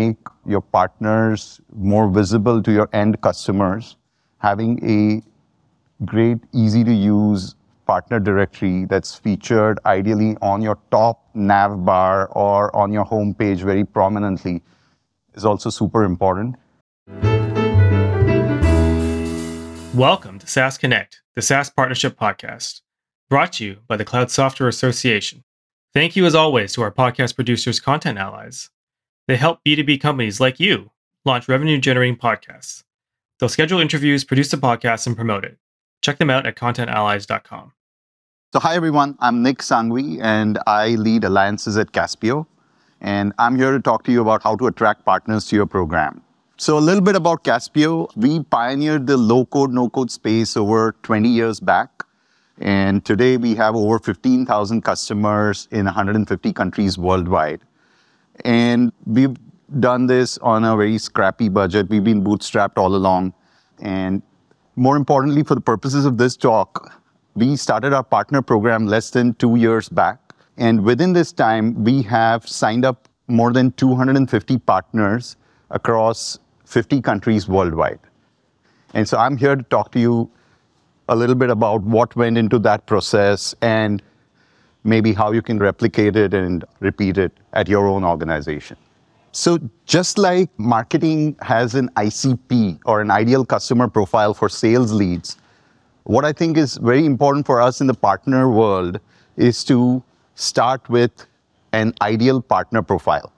make your partners more visible to your end customers, having a great, easy-to-use partner directory that's featured ideally on your top nav bar or on your homepage very prominently is also super important. Welcome to SaaS Connect, the SaaS Partnership Podcast, brought to you by the Cloud Software Association. Thank you, as always, to our podcast producers, Content Allies. They help B2B companies like you launch revenue generating podcasts. They'll schedule interviews, produce the podcast, and promote it. Check them out at contentallies.com. So, hi everyone, I'm Nick Sanghvi, and I lead alliances at Caspio. And I'm here to talk to you about how to attract partners to your program. So, a little bit about Caspio. We pioneered the low code, no code space over 20 years back. And today we have over 15,000 customers in 150 countries worldwide. And we've done this on a very scrappy budget. We've been bootstrapped all along. And more importantly, for the purposes of this talk, we started our partner program less than two years back. And within this time, we have signed up more than 250 partners across 50 countries worldwide. And so I'm here to talk to you a little bit about what went into that process and maybe how you can replicate it and repeat it at your own organization. So, just like marketing has an ICP or an ideal customer profile for sales leads, what I think is very important for us in the partner world is to start with an ideal partner profile.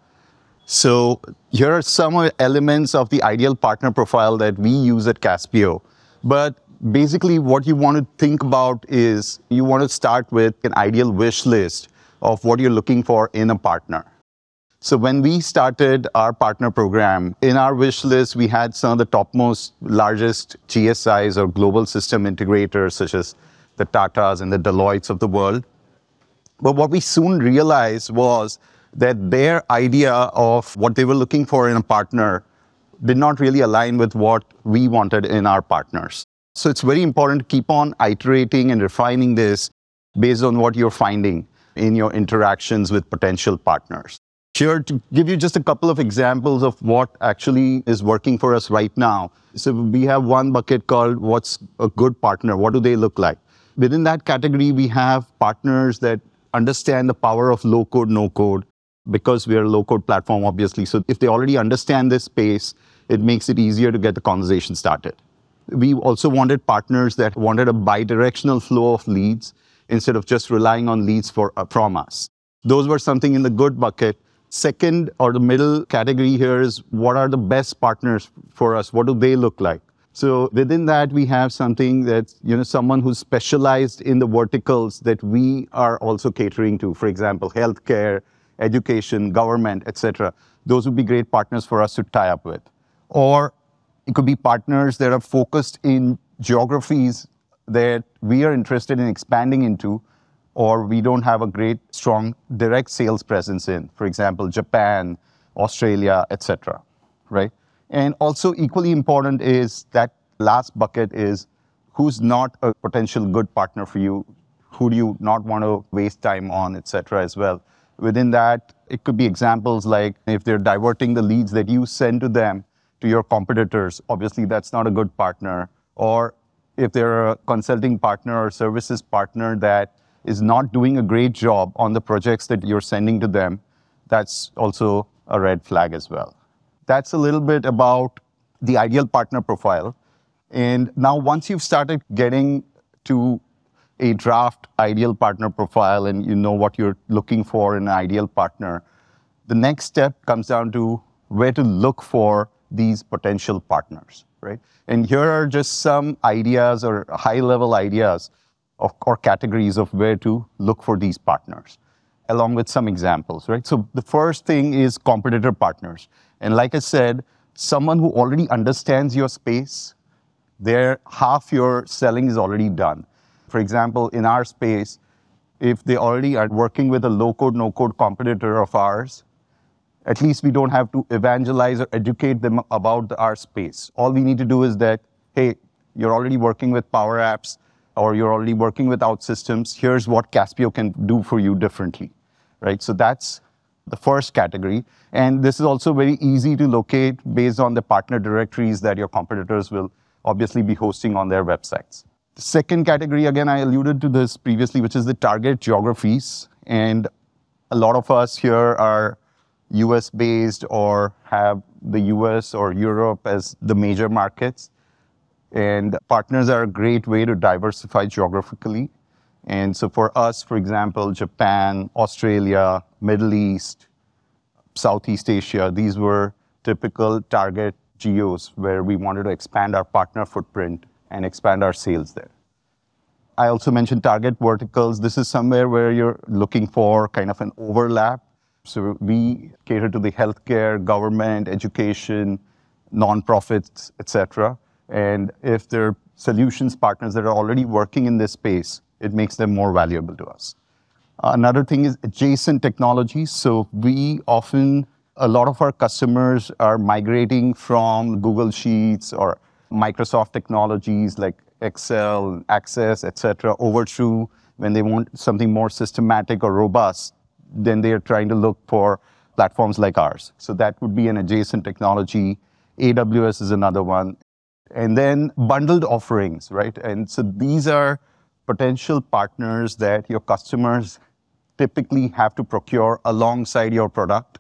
So, here are some elements of the ideal partner profile that we use at Caspio. But basically what you want to think about is you want to start with an ideal wish list of what you're looking for in a partner. So when we started our partner program, in our wish list, we had some of the topmost, largest GSIs or global system integrators, such as the Tatas and the Deloittes of the world. But what we soon realized was that their idea of what they were looking for in a partner did not really align with what we wanted in our partners. So it's very important to keep on iterating and refining this based on what you're finding in your interactions with potential partners. Here to give you just a couple of examples of what actually is working for us right now. So we have one bucket called what's a good partner? What do they look like? Within that category, we have partners that understand the power of low code, no code, because we are a low code platform, obviously. So if they already understand this space, it makes it easier to get the conversation started. We also wanted partners that wanted a bi-directional flow of leads instead of just relying on leads for, uh, from us. Those were something in the good bucket. Second, or the middle category here is what are the best partners for us? What do they look like? So within that, we have something that's, you know, someone who's specialized in the verticals that we are also catering to. For example, healthcare, education, government, etc. Those would be great partners for us to tie up with. Or it could be partners that are focused in geographies that we are interested in expanding into, or we don't have a great, strong direct sales presence in. For example, Japan, Australia, etc. Right? And also equally important is that last bucket is who's not a potential good partner for you, who do you not want to waste time on, etc. as well. Within that, it could be examples like if they're diverting the leads that you send to them to your competitors, obviously that's not a good partner. Or if they're a consulting partner or services partner that is not doing a great job on the projects that you're sending to them, that's also a red flag as well. That's a little bit about the ideal partner profile. And now, once you've started getting to a draft ideal partner profile and you know what you're looking for in an ideal partner, the next step comes down to where to look for these potential partners, right? And here are just some ideas or high-level ideas of, or categories of where to look for these partners, along with some examples, right? So the first thing is competitor partners. And like I said, someone who already understands your space, their half your selling is already done. For example, in our space, if they already are working with a low-code, no-code competitor of ours, at least we don't have to evangelize or educate them about our space. All we need to do is that, hey, you're already working with Power Apps or you're already working with OutSystems. Here's what Caspio can do for you differently, right? So that's the first category. And this is also very easy to locate based on the partner directories that your competitors will obviously be hosting on their websites. The second category, again, I alluded to this previously, which is the target geographies. And a lot of us here are US based or have the US or Europe as the major markets. And partners are a great way to diversify geographically. And so for us, for example, Japan, Australia, Middle East, Southeast Asia, these were typical target geos where we wanted to expand our partner footprint and expand our sales there. I also mentioned target verticals. This is somewhere where you're looking for kind of an overlap. So we cater to the healthcare, government, education, nonprofits, etc. And if there are solutions partners that are already working in this space, it makes them more valuable to us. Another thing is adjacent technologies. So we often, a lot of our customers are migrating from Google Sheets or Microsoft technologies like Excel, Access, etc., over to when they want something more systematic or robust, then they are trying to look for platforms like ours. So that would be an adjacent technology. AWS is another one. And then bundled offerings, right? And so these are potential partners that your customers typically have to procure alongside your product.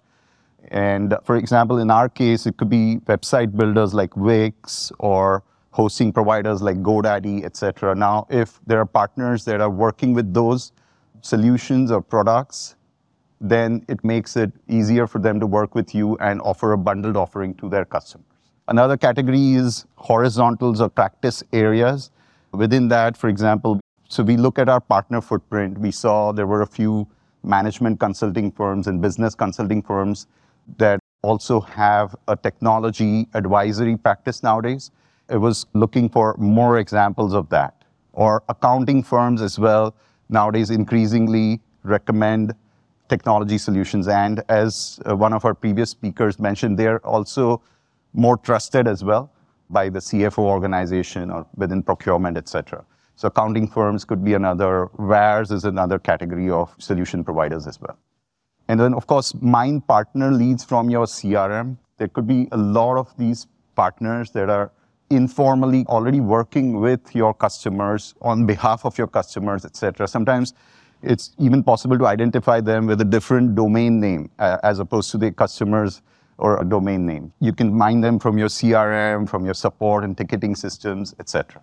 And for example, in our case, it could be website builders like Wix or hosting providers like GoDaddy, etc. Now, if there are partners that are working with those solutions or products, then it makes it easier for them to work with you and offer a bundled offering to their customers. Another category is horizontals or practice areas. Within that, for example, so we look at our partner footprint. We saw there were a few management consulting firms and business consulting firms that also have a technology advisory practice nowadays. It was looking for more examples of that. Or accounting firms as well nowadays increasingly recommend technology solutions. And as uh, one of our previous speakers mentioned, they're also more trusted as well by the CFO organization or within procurement, et cetera. So accounting firms could be another. VARs is another category of solution providers as well. And then, of course, mind partner leads from your CRM. There could be a lot of these partners that are informally already working with your customers on behalf of your customers, et cetera. Sometimes it's even possible to identify them with a different domain name uh, as opposed to the customers or a domain name. You can mine them from your CRM, from your support and ticketing systems, et cetera.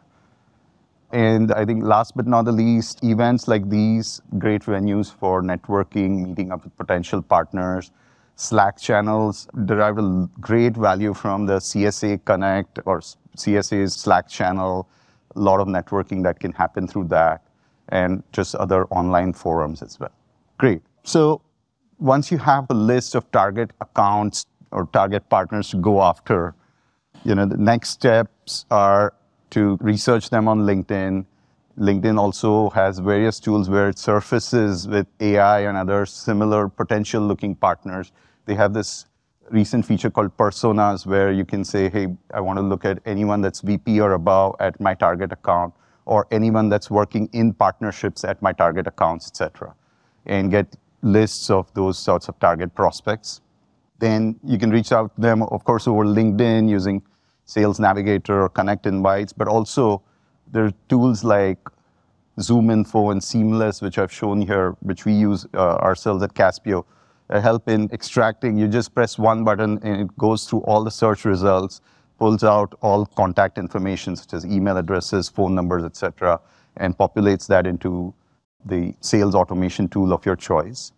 And I think last but not the least, events like these, great venues for networking, meeting up with potential partners. Slack channels derive a great value from the CSA Connect or CSA's Slack channel. A lot of networking that can happen through that and just other online forums as well. Great. So once you have a list of target accounts or target partners to go after, you know, the next steps are to research them on LinkedIn. LinkedIn also has various tools where it surfaces with AI and other similar potential looking partners. They have this recent feature called personas where you can say, hey, I want to look at anyone that's VP or above at my target account or anyone that's working in partnerships at my target accounts, etc., and get lists of those sorts of target prospects. Then you can reach out to them, of course, over LinkedIn using Sales Navigator or Connect Invites, but also there are tools like ZoomInfo and Seamless, which I've shown here, which we use uh, ourselves at Caspio, uh, help in extracting. You just press one button and it goes through all the search results, pulls out all contact information such as email addresses, phone numbers, etc., and populates that into the sales automation tool of your choice.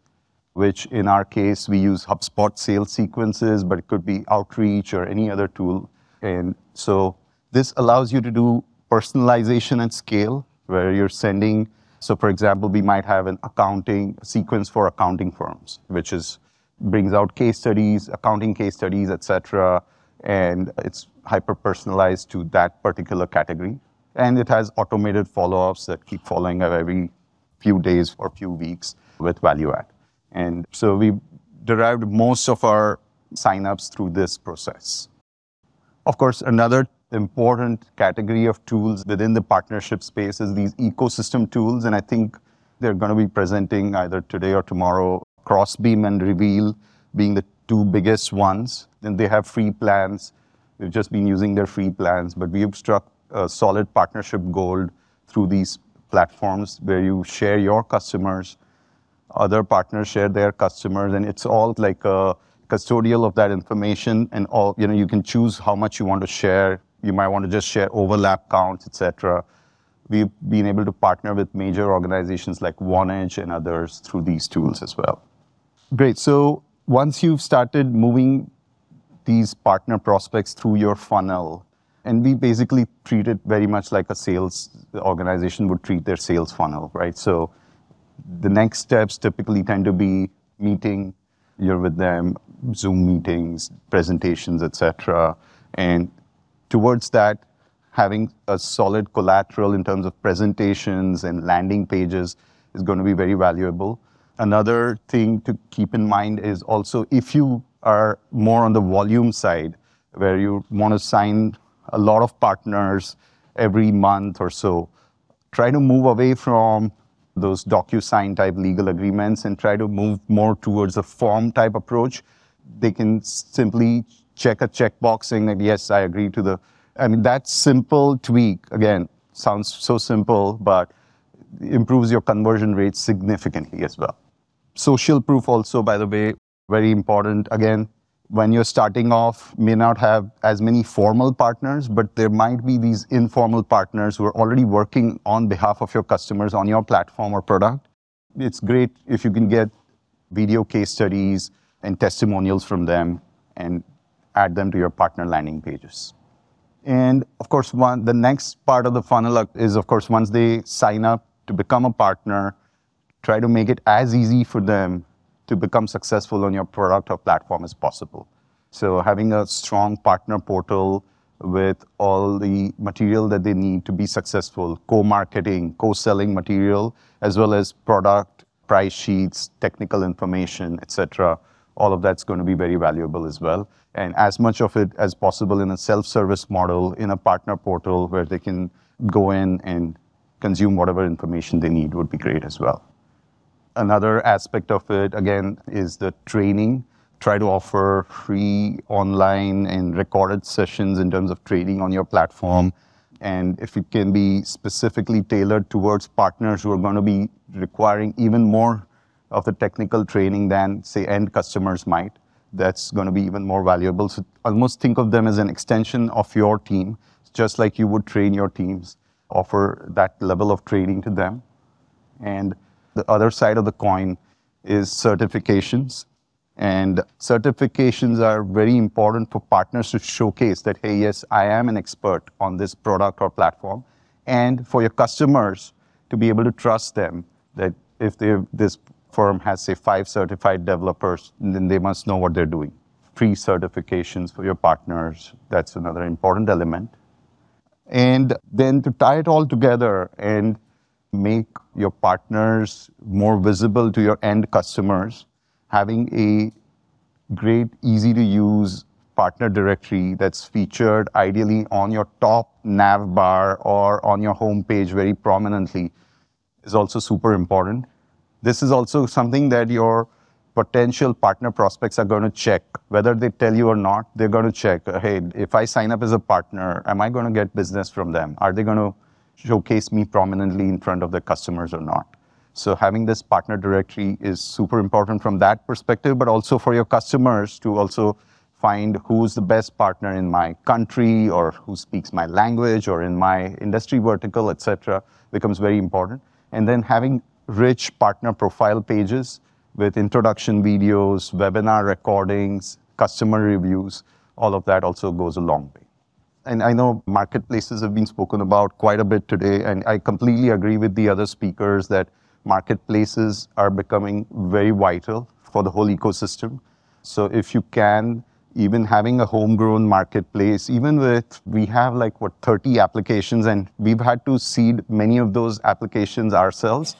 Which in our case we use HubSpot sales sequences, but it could be Outreach or any other tool and so this allows you to do personalization at scale where you're sending. So for example, we might have an accounting sequence for accounting firms, which is brings out case studies, accounting case studies, etc. And it's hyper personalized to that particular category. And it has automated follow-ups that keep following up every few days or few weeks with value add. And so we derived most of our signups through this process. Of course, another important category of tools within the partnership space is these ecosystem tools. And I think they're going to be presenting either today or tomorrow Crossbeam and Reveal being the two biggest ones. Then they have free plans. We've just been using their free plans, but we've struck a solid partnership gold through these platforms where you share your customers, other partners share their customers, and it's all like a custodial of that information and all, you know, you can choose how much you want to share. You might want to just share overlap counts, etc. We've been able to partner with major organizations like Vonage and others through these tools as well. Great. So once you've started moving these partner prospects through your funnel, and we basically treat it very much like a sales organization would treat their sales funnel, right? So the next steps typically tend to be meeting, you're with them, Zoom meetings, presentations, et cetera. And towards that, having a solid collateral in terms of presentations and landing pages is going to be very valuable. Another thing to keep in mind is also if you are more on the volume side, where you want to sign a lot of partners every month or so, try to move away from those DocuSign type legal agreements and try to move more towards a form type approach. They can simply check a checkbox saying that, yes, I agree to the. I mean, that simple tweak, again, sounds so simple, but improves your conversion rate significantly as well. Social proof also, by the way, very important. Again, when you're starting off, may not have as many formal partners, but there might be these informal partners who are already working on behalf of your customers on your platform or product. It's great if you can get video case studies and testimonials from them and add them to your partner landing pages. And of course, one, the next part of the funnel is, of course, once they sign up to become a partner, try to make it as easy for them to become successful on your product or platform as possible. So having a strong partner portal with all the material that they need to be successful, co-marketing, co-selling material, as well as product, price sheets, technical information, etc. All of that's going to be very valuable as well. And as much of it as possible in a self-service model, in a partner portal where they can go in and consume whatever information they need would be great as well. Another aspect of it, again, is the training. Try to offer free online and recorded sessions in terms of training on your platform. And if it can be specifically tailored towards partners who are going to be requiring even more of the technical training than, say, end customers might, that's going to be even more valuable. So almost think of them as an extension of your team, just like you would train your teams, offer that level of training to them. And the other side of the coin is certifications. And certifications are very important for partners to showcase that, hey, yes, I am an expert on this product or platform. And for your customers to be able to trust them that if this firm has, say, five certified developers, then they must know what they're doing. Free certifications for your partners, that's another important element. And then to tie it all together and make your partners more visible to your end customers, having a great, easy to use partner directory that's featured ideally on your top nav bar or on your homepage very prominently is also super important. This is also something that your potential partner prospects are going to check. Whether they tell you or not, they're going to check, hey, if I sign up as a partner, am I going to get business from them? Are they going to showcase me prominently in front of the customers or not. So having this partner directory is super important from that perspective, but also for your customers to also find who's the best partner in my country or who speaks my language or in my industry vertical, et cetera, becomes very important. And then having rich partner profile pages with introduction videos, webinar recordings, customer reviews, all of that also goes a long way. And I know marketplaces have been spoken about quite a bit today, and I completely agree with the other speakers that marketplaces are becoming very vital for the whole ecosystem. So if you can, even having a homegrown marketplace, even with, we have like, what, 30 applications, and we've had to seed many of those applications ourselves.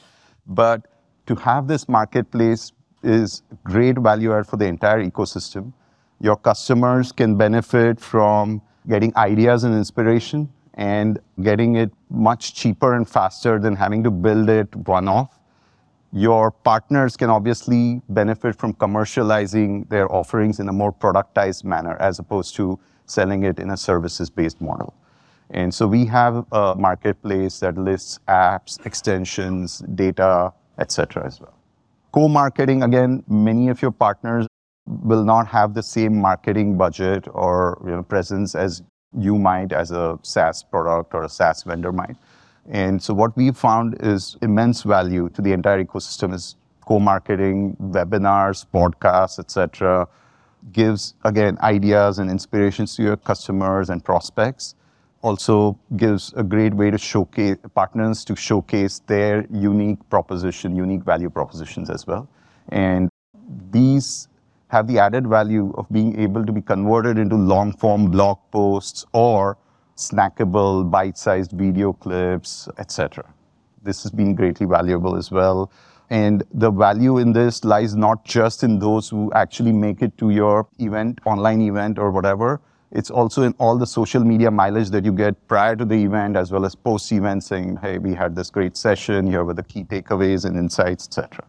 But to have this marketplace is great value add for the entire ecosystem. Your customers can benefit from getting ideas and inspiration and getting it much cheaper and faster than having to build it one off. Your partners can obviously benefit from commercializing their offerings in a more productized manner as opposed to selling it in a services-based model. And so we have a marketplace that lists apps, extensions, data, etc. as well. Co-marketing, again, many of your partners will not have the same marketing budget or you know, presence as you might as a SaaS product or a SaaS vendor might. And so what we found is immense value to the entire ecosystem is co-marketing, webinars, podcasts, etc. Gives again ideas and inspirations to your customers and prospects. Also gives a great way to showcase partners to showcase their unique proposition, unique value propositions as well. And these have the added value of being able to be converted into long form blog posts or snackable, bite-sized video clips, etc. This has been greatly valuable as well. And the value in this lies not just in those who actually make it to your event, online event or whatever. It's also in all the social media mileage that you get prior to the event as well as post-event saying, hey, we had this great session, here were the key takeaways and insights, etc.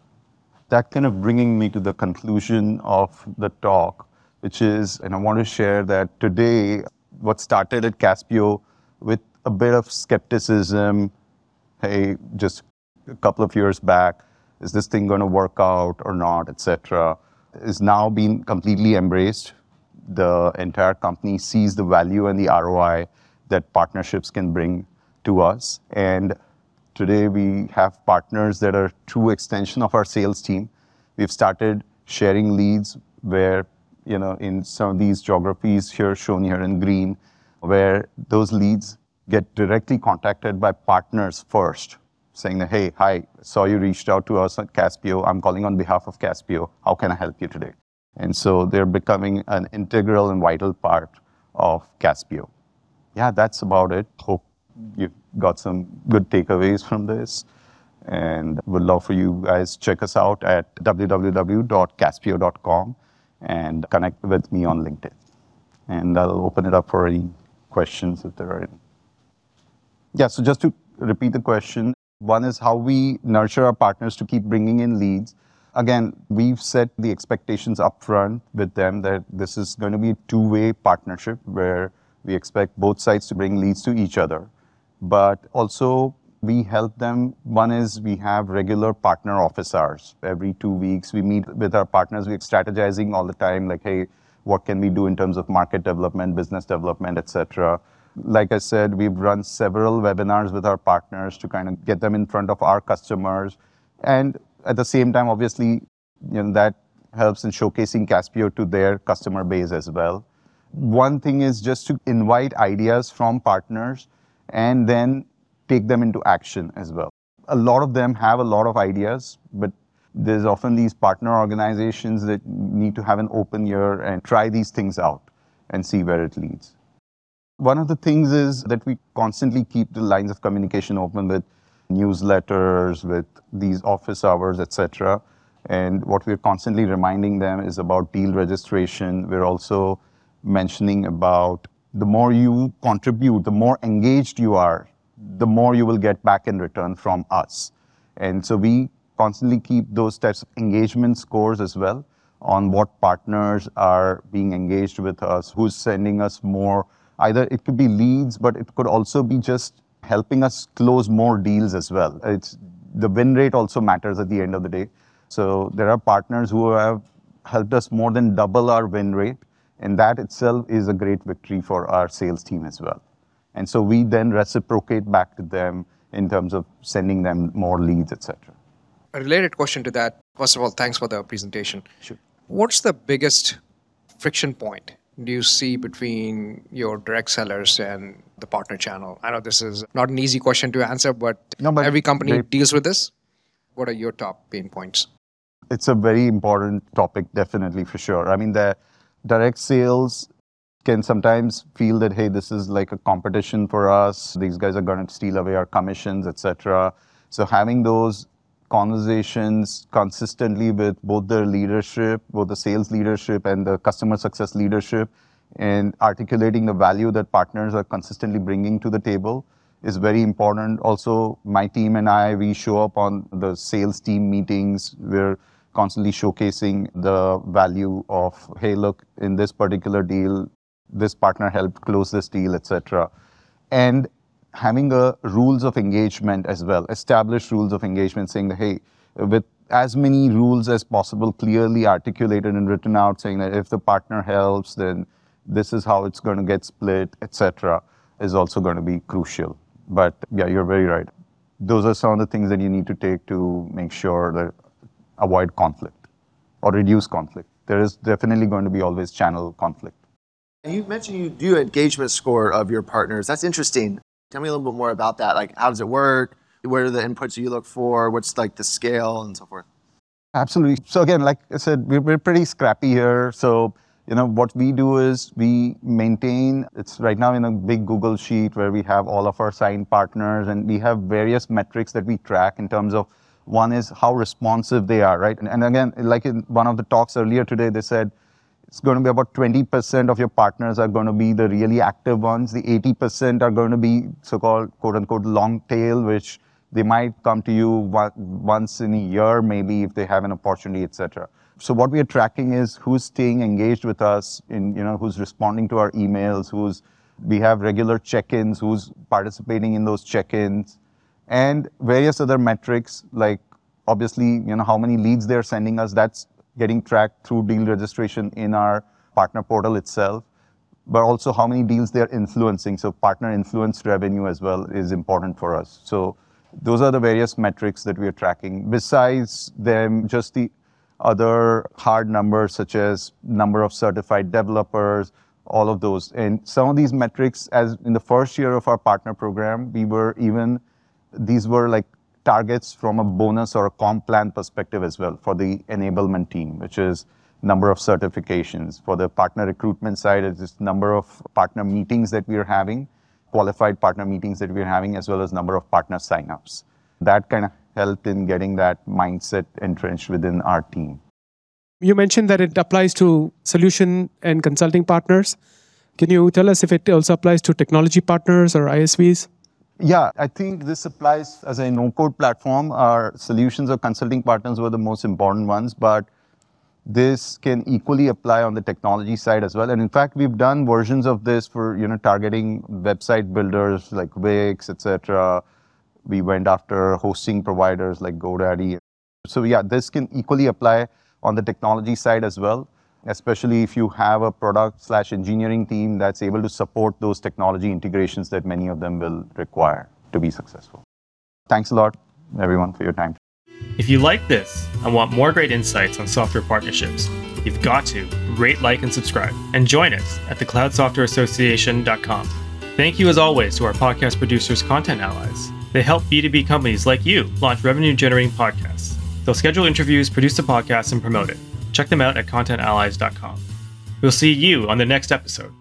That kind of bringing me to the conclusion of the talk, which is, and I want to share that today what started at Caspio with a bit of skepticism, hey, just a couple of years back, is this thing going to work out or not, etc., is now being completely embraced. The entire company sees the value and the ROI that partnerships can bring to us. And today we have partners that are true extension of our sales team. We've started sharing leads where you know, in some of these geographies here shown here in green, where those leads get directly contacted by partners first, saying that, hey, hi, saw you reached out to us at Caspio. I'm calling on behalf of Caspio. How can I help you today? And so they're becoming an integral and vital part of Caspio. Yeah, that's about it. Hope you got some good takeaways from this. And would love for you guys check us out at www.caspio.com and connect with me on LinkedIn. And I'll open it up for any questions if there are any. Yeah, so just to repeat the question, one is how we nurture our partners to keep bringing in leads. Again, we've set the expectations upfront with them that this is going to be a two-way partnership where we expect both sides to bring leads to each other. But also we help them. One is we have regular partner office hours. Every two weeks, we meet with our partners. We're strategizing all the time, like, hey, what can we do in terms of market development, business development, etc. Like I said, we've run several webinars with our partners to kind of get them in front of our customers. And at the same time, obviously, you know, that helps in showcasing Caspio to their customer base as well. One thing is just to invite ideas from partners and then take them into action as well. A lot of them have a lot of ideas, but there's often these partner organizations that need to have an open ear and try these things out and see where it leads. One of the things is that we constantly keep the lines of communication open with newsletters, with these office hours, etc. And what we're constantly reminding them is about deal registration. We're also mentioning about the more you contribute, the more engaged you are, the more you will get back in return from us. And so we constantly keep those types of engagement scores as well on what partners are being engaged with us, who's sending us more. Either it could be leads, but it could also be just helping us close more deals as well. It's the win rate also matters at the end of the day. So there are partners who have helped us more than double our win rate, and that itself is a great victory for our sales team as well. And so we then reciprocate back to them in terms of sending them more leads, etc. A related question to that. First of all, thanks for the presentation. Sure. What's the biggest friction point do you see between your direct sellers and the partner channel? I know this is not an easy question to answer, but, no, but every company they, deals with this. What are your top pain points? It's a very important topic, definitely for sure. I mean, the direct sales can sometimes feel that hey this is like a competition for us these guys are going to steal away our commissions etc so having those conversations consistently with both the leadership both the sales leadership and the customer success leadership and articulating the value that partners are consistently bringing to the table is very important. Also, my team and I, we show up on the sales team meetings. We're constantly showcasing the value of, hey, look, in this particular deal, this partner helped close this deal, etc. And having a rules of engagement as well, established rules of engagement, saying that, hey, with as many rules as possible, clearly articulated and written out, saying that if the partner helps, then this is how it's going to get split, etc., is also going to be crucial. But yeah, you're very right. Those are some of the things that you need to take to make sure that avoid conflict or reduce conflict. There is definitely going to be always channel conflict. You mentioned you do engagement score of your partners. That's interesting. Tell me a little bit more about that. Like, how does it work? What are the inputs you look for? What's like the scale and so forth? Absolutely. So again, like I said, we're, we're pretty scrappy here. So you know what we do is we maintain. It's right now in a big Google sheet where we have all of our signed partners, and we have various metrics that we track in terms of one is how responsive they are, right? And, and again, like in one of the talks earlier today, they said it's going to be about 20% of your partners are going to be the really active ones. The 80% are going to be so-called quote unquote long tail, which they might come to you once in a year, maybe if they have an opportunity, etc. So what we are tracking is who's staying engaged with us, in you know who's responding to our emails, who's we have regular check-ins, who's participating in those check-ins, and various other metrics like obviously you know how many leads they're sending us. That's getting tracked through deal registration in our partner portal itself, but also how many deals they're influencing. So partner influence revenue as well is important for us. So those are the various metrics that we are tracking. Besides them, just the other hard numbers such as number of certified developers, all of those. And some of these metrics, as in the first year of our partner program, we were even, these were like targets from a bonus or a comp plan perspective as well for the enablement team, which is number of certifications. For the partner recruitment side, it's just number of partner meetings that we are having qualified partner meetings that we're having, as well as number of partner signups. That kind of helped in getting that mindset entrenched within our team. You mentioned that it applies to solution and consulting partners. Can you tell us if it also applies to technology partners or ISVs? Yeah, I think this applies as a no-code platform. Our solutions or consulting partners were the most important ones, but this can equally apply on the technology side as well. And in fact, we've done versions of this for you know targeting website builders like Wix, etc. We went after hosting providers like GoDaddy. So yeah, this can equally apply on the technology side as well, especially if you have a product slash engineering team that's able to support those technology integrations that many of them will require to be successful. Thanks a lot, everyone, for your time. If you like this and want more great insights on software partnerships, you've got to rate, like, and subscribe, and join us at thecloudsoftwareassociation.com. Thank you, as always, to our podcast producers, Content Allies. They help B2B companies like you launch revenue generating podcasts. They'll schedule interviews, produce the podcast, and promote it. Check them out at contentallies.com. We'll see you on the next episode.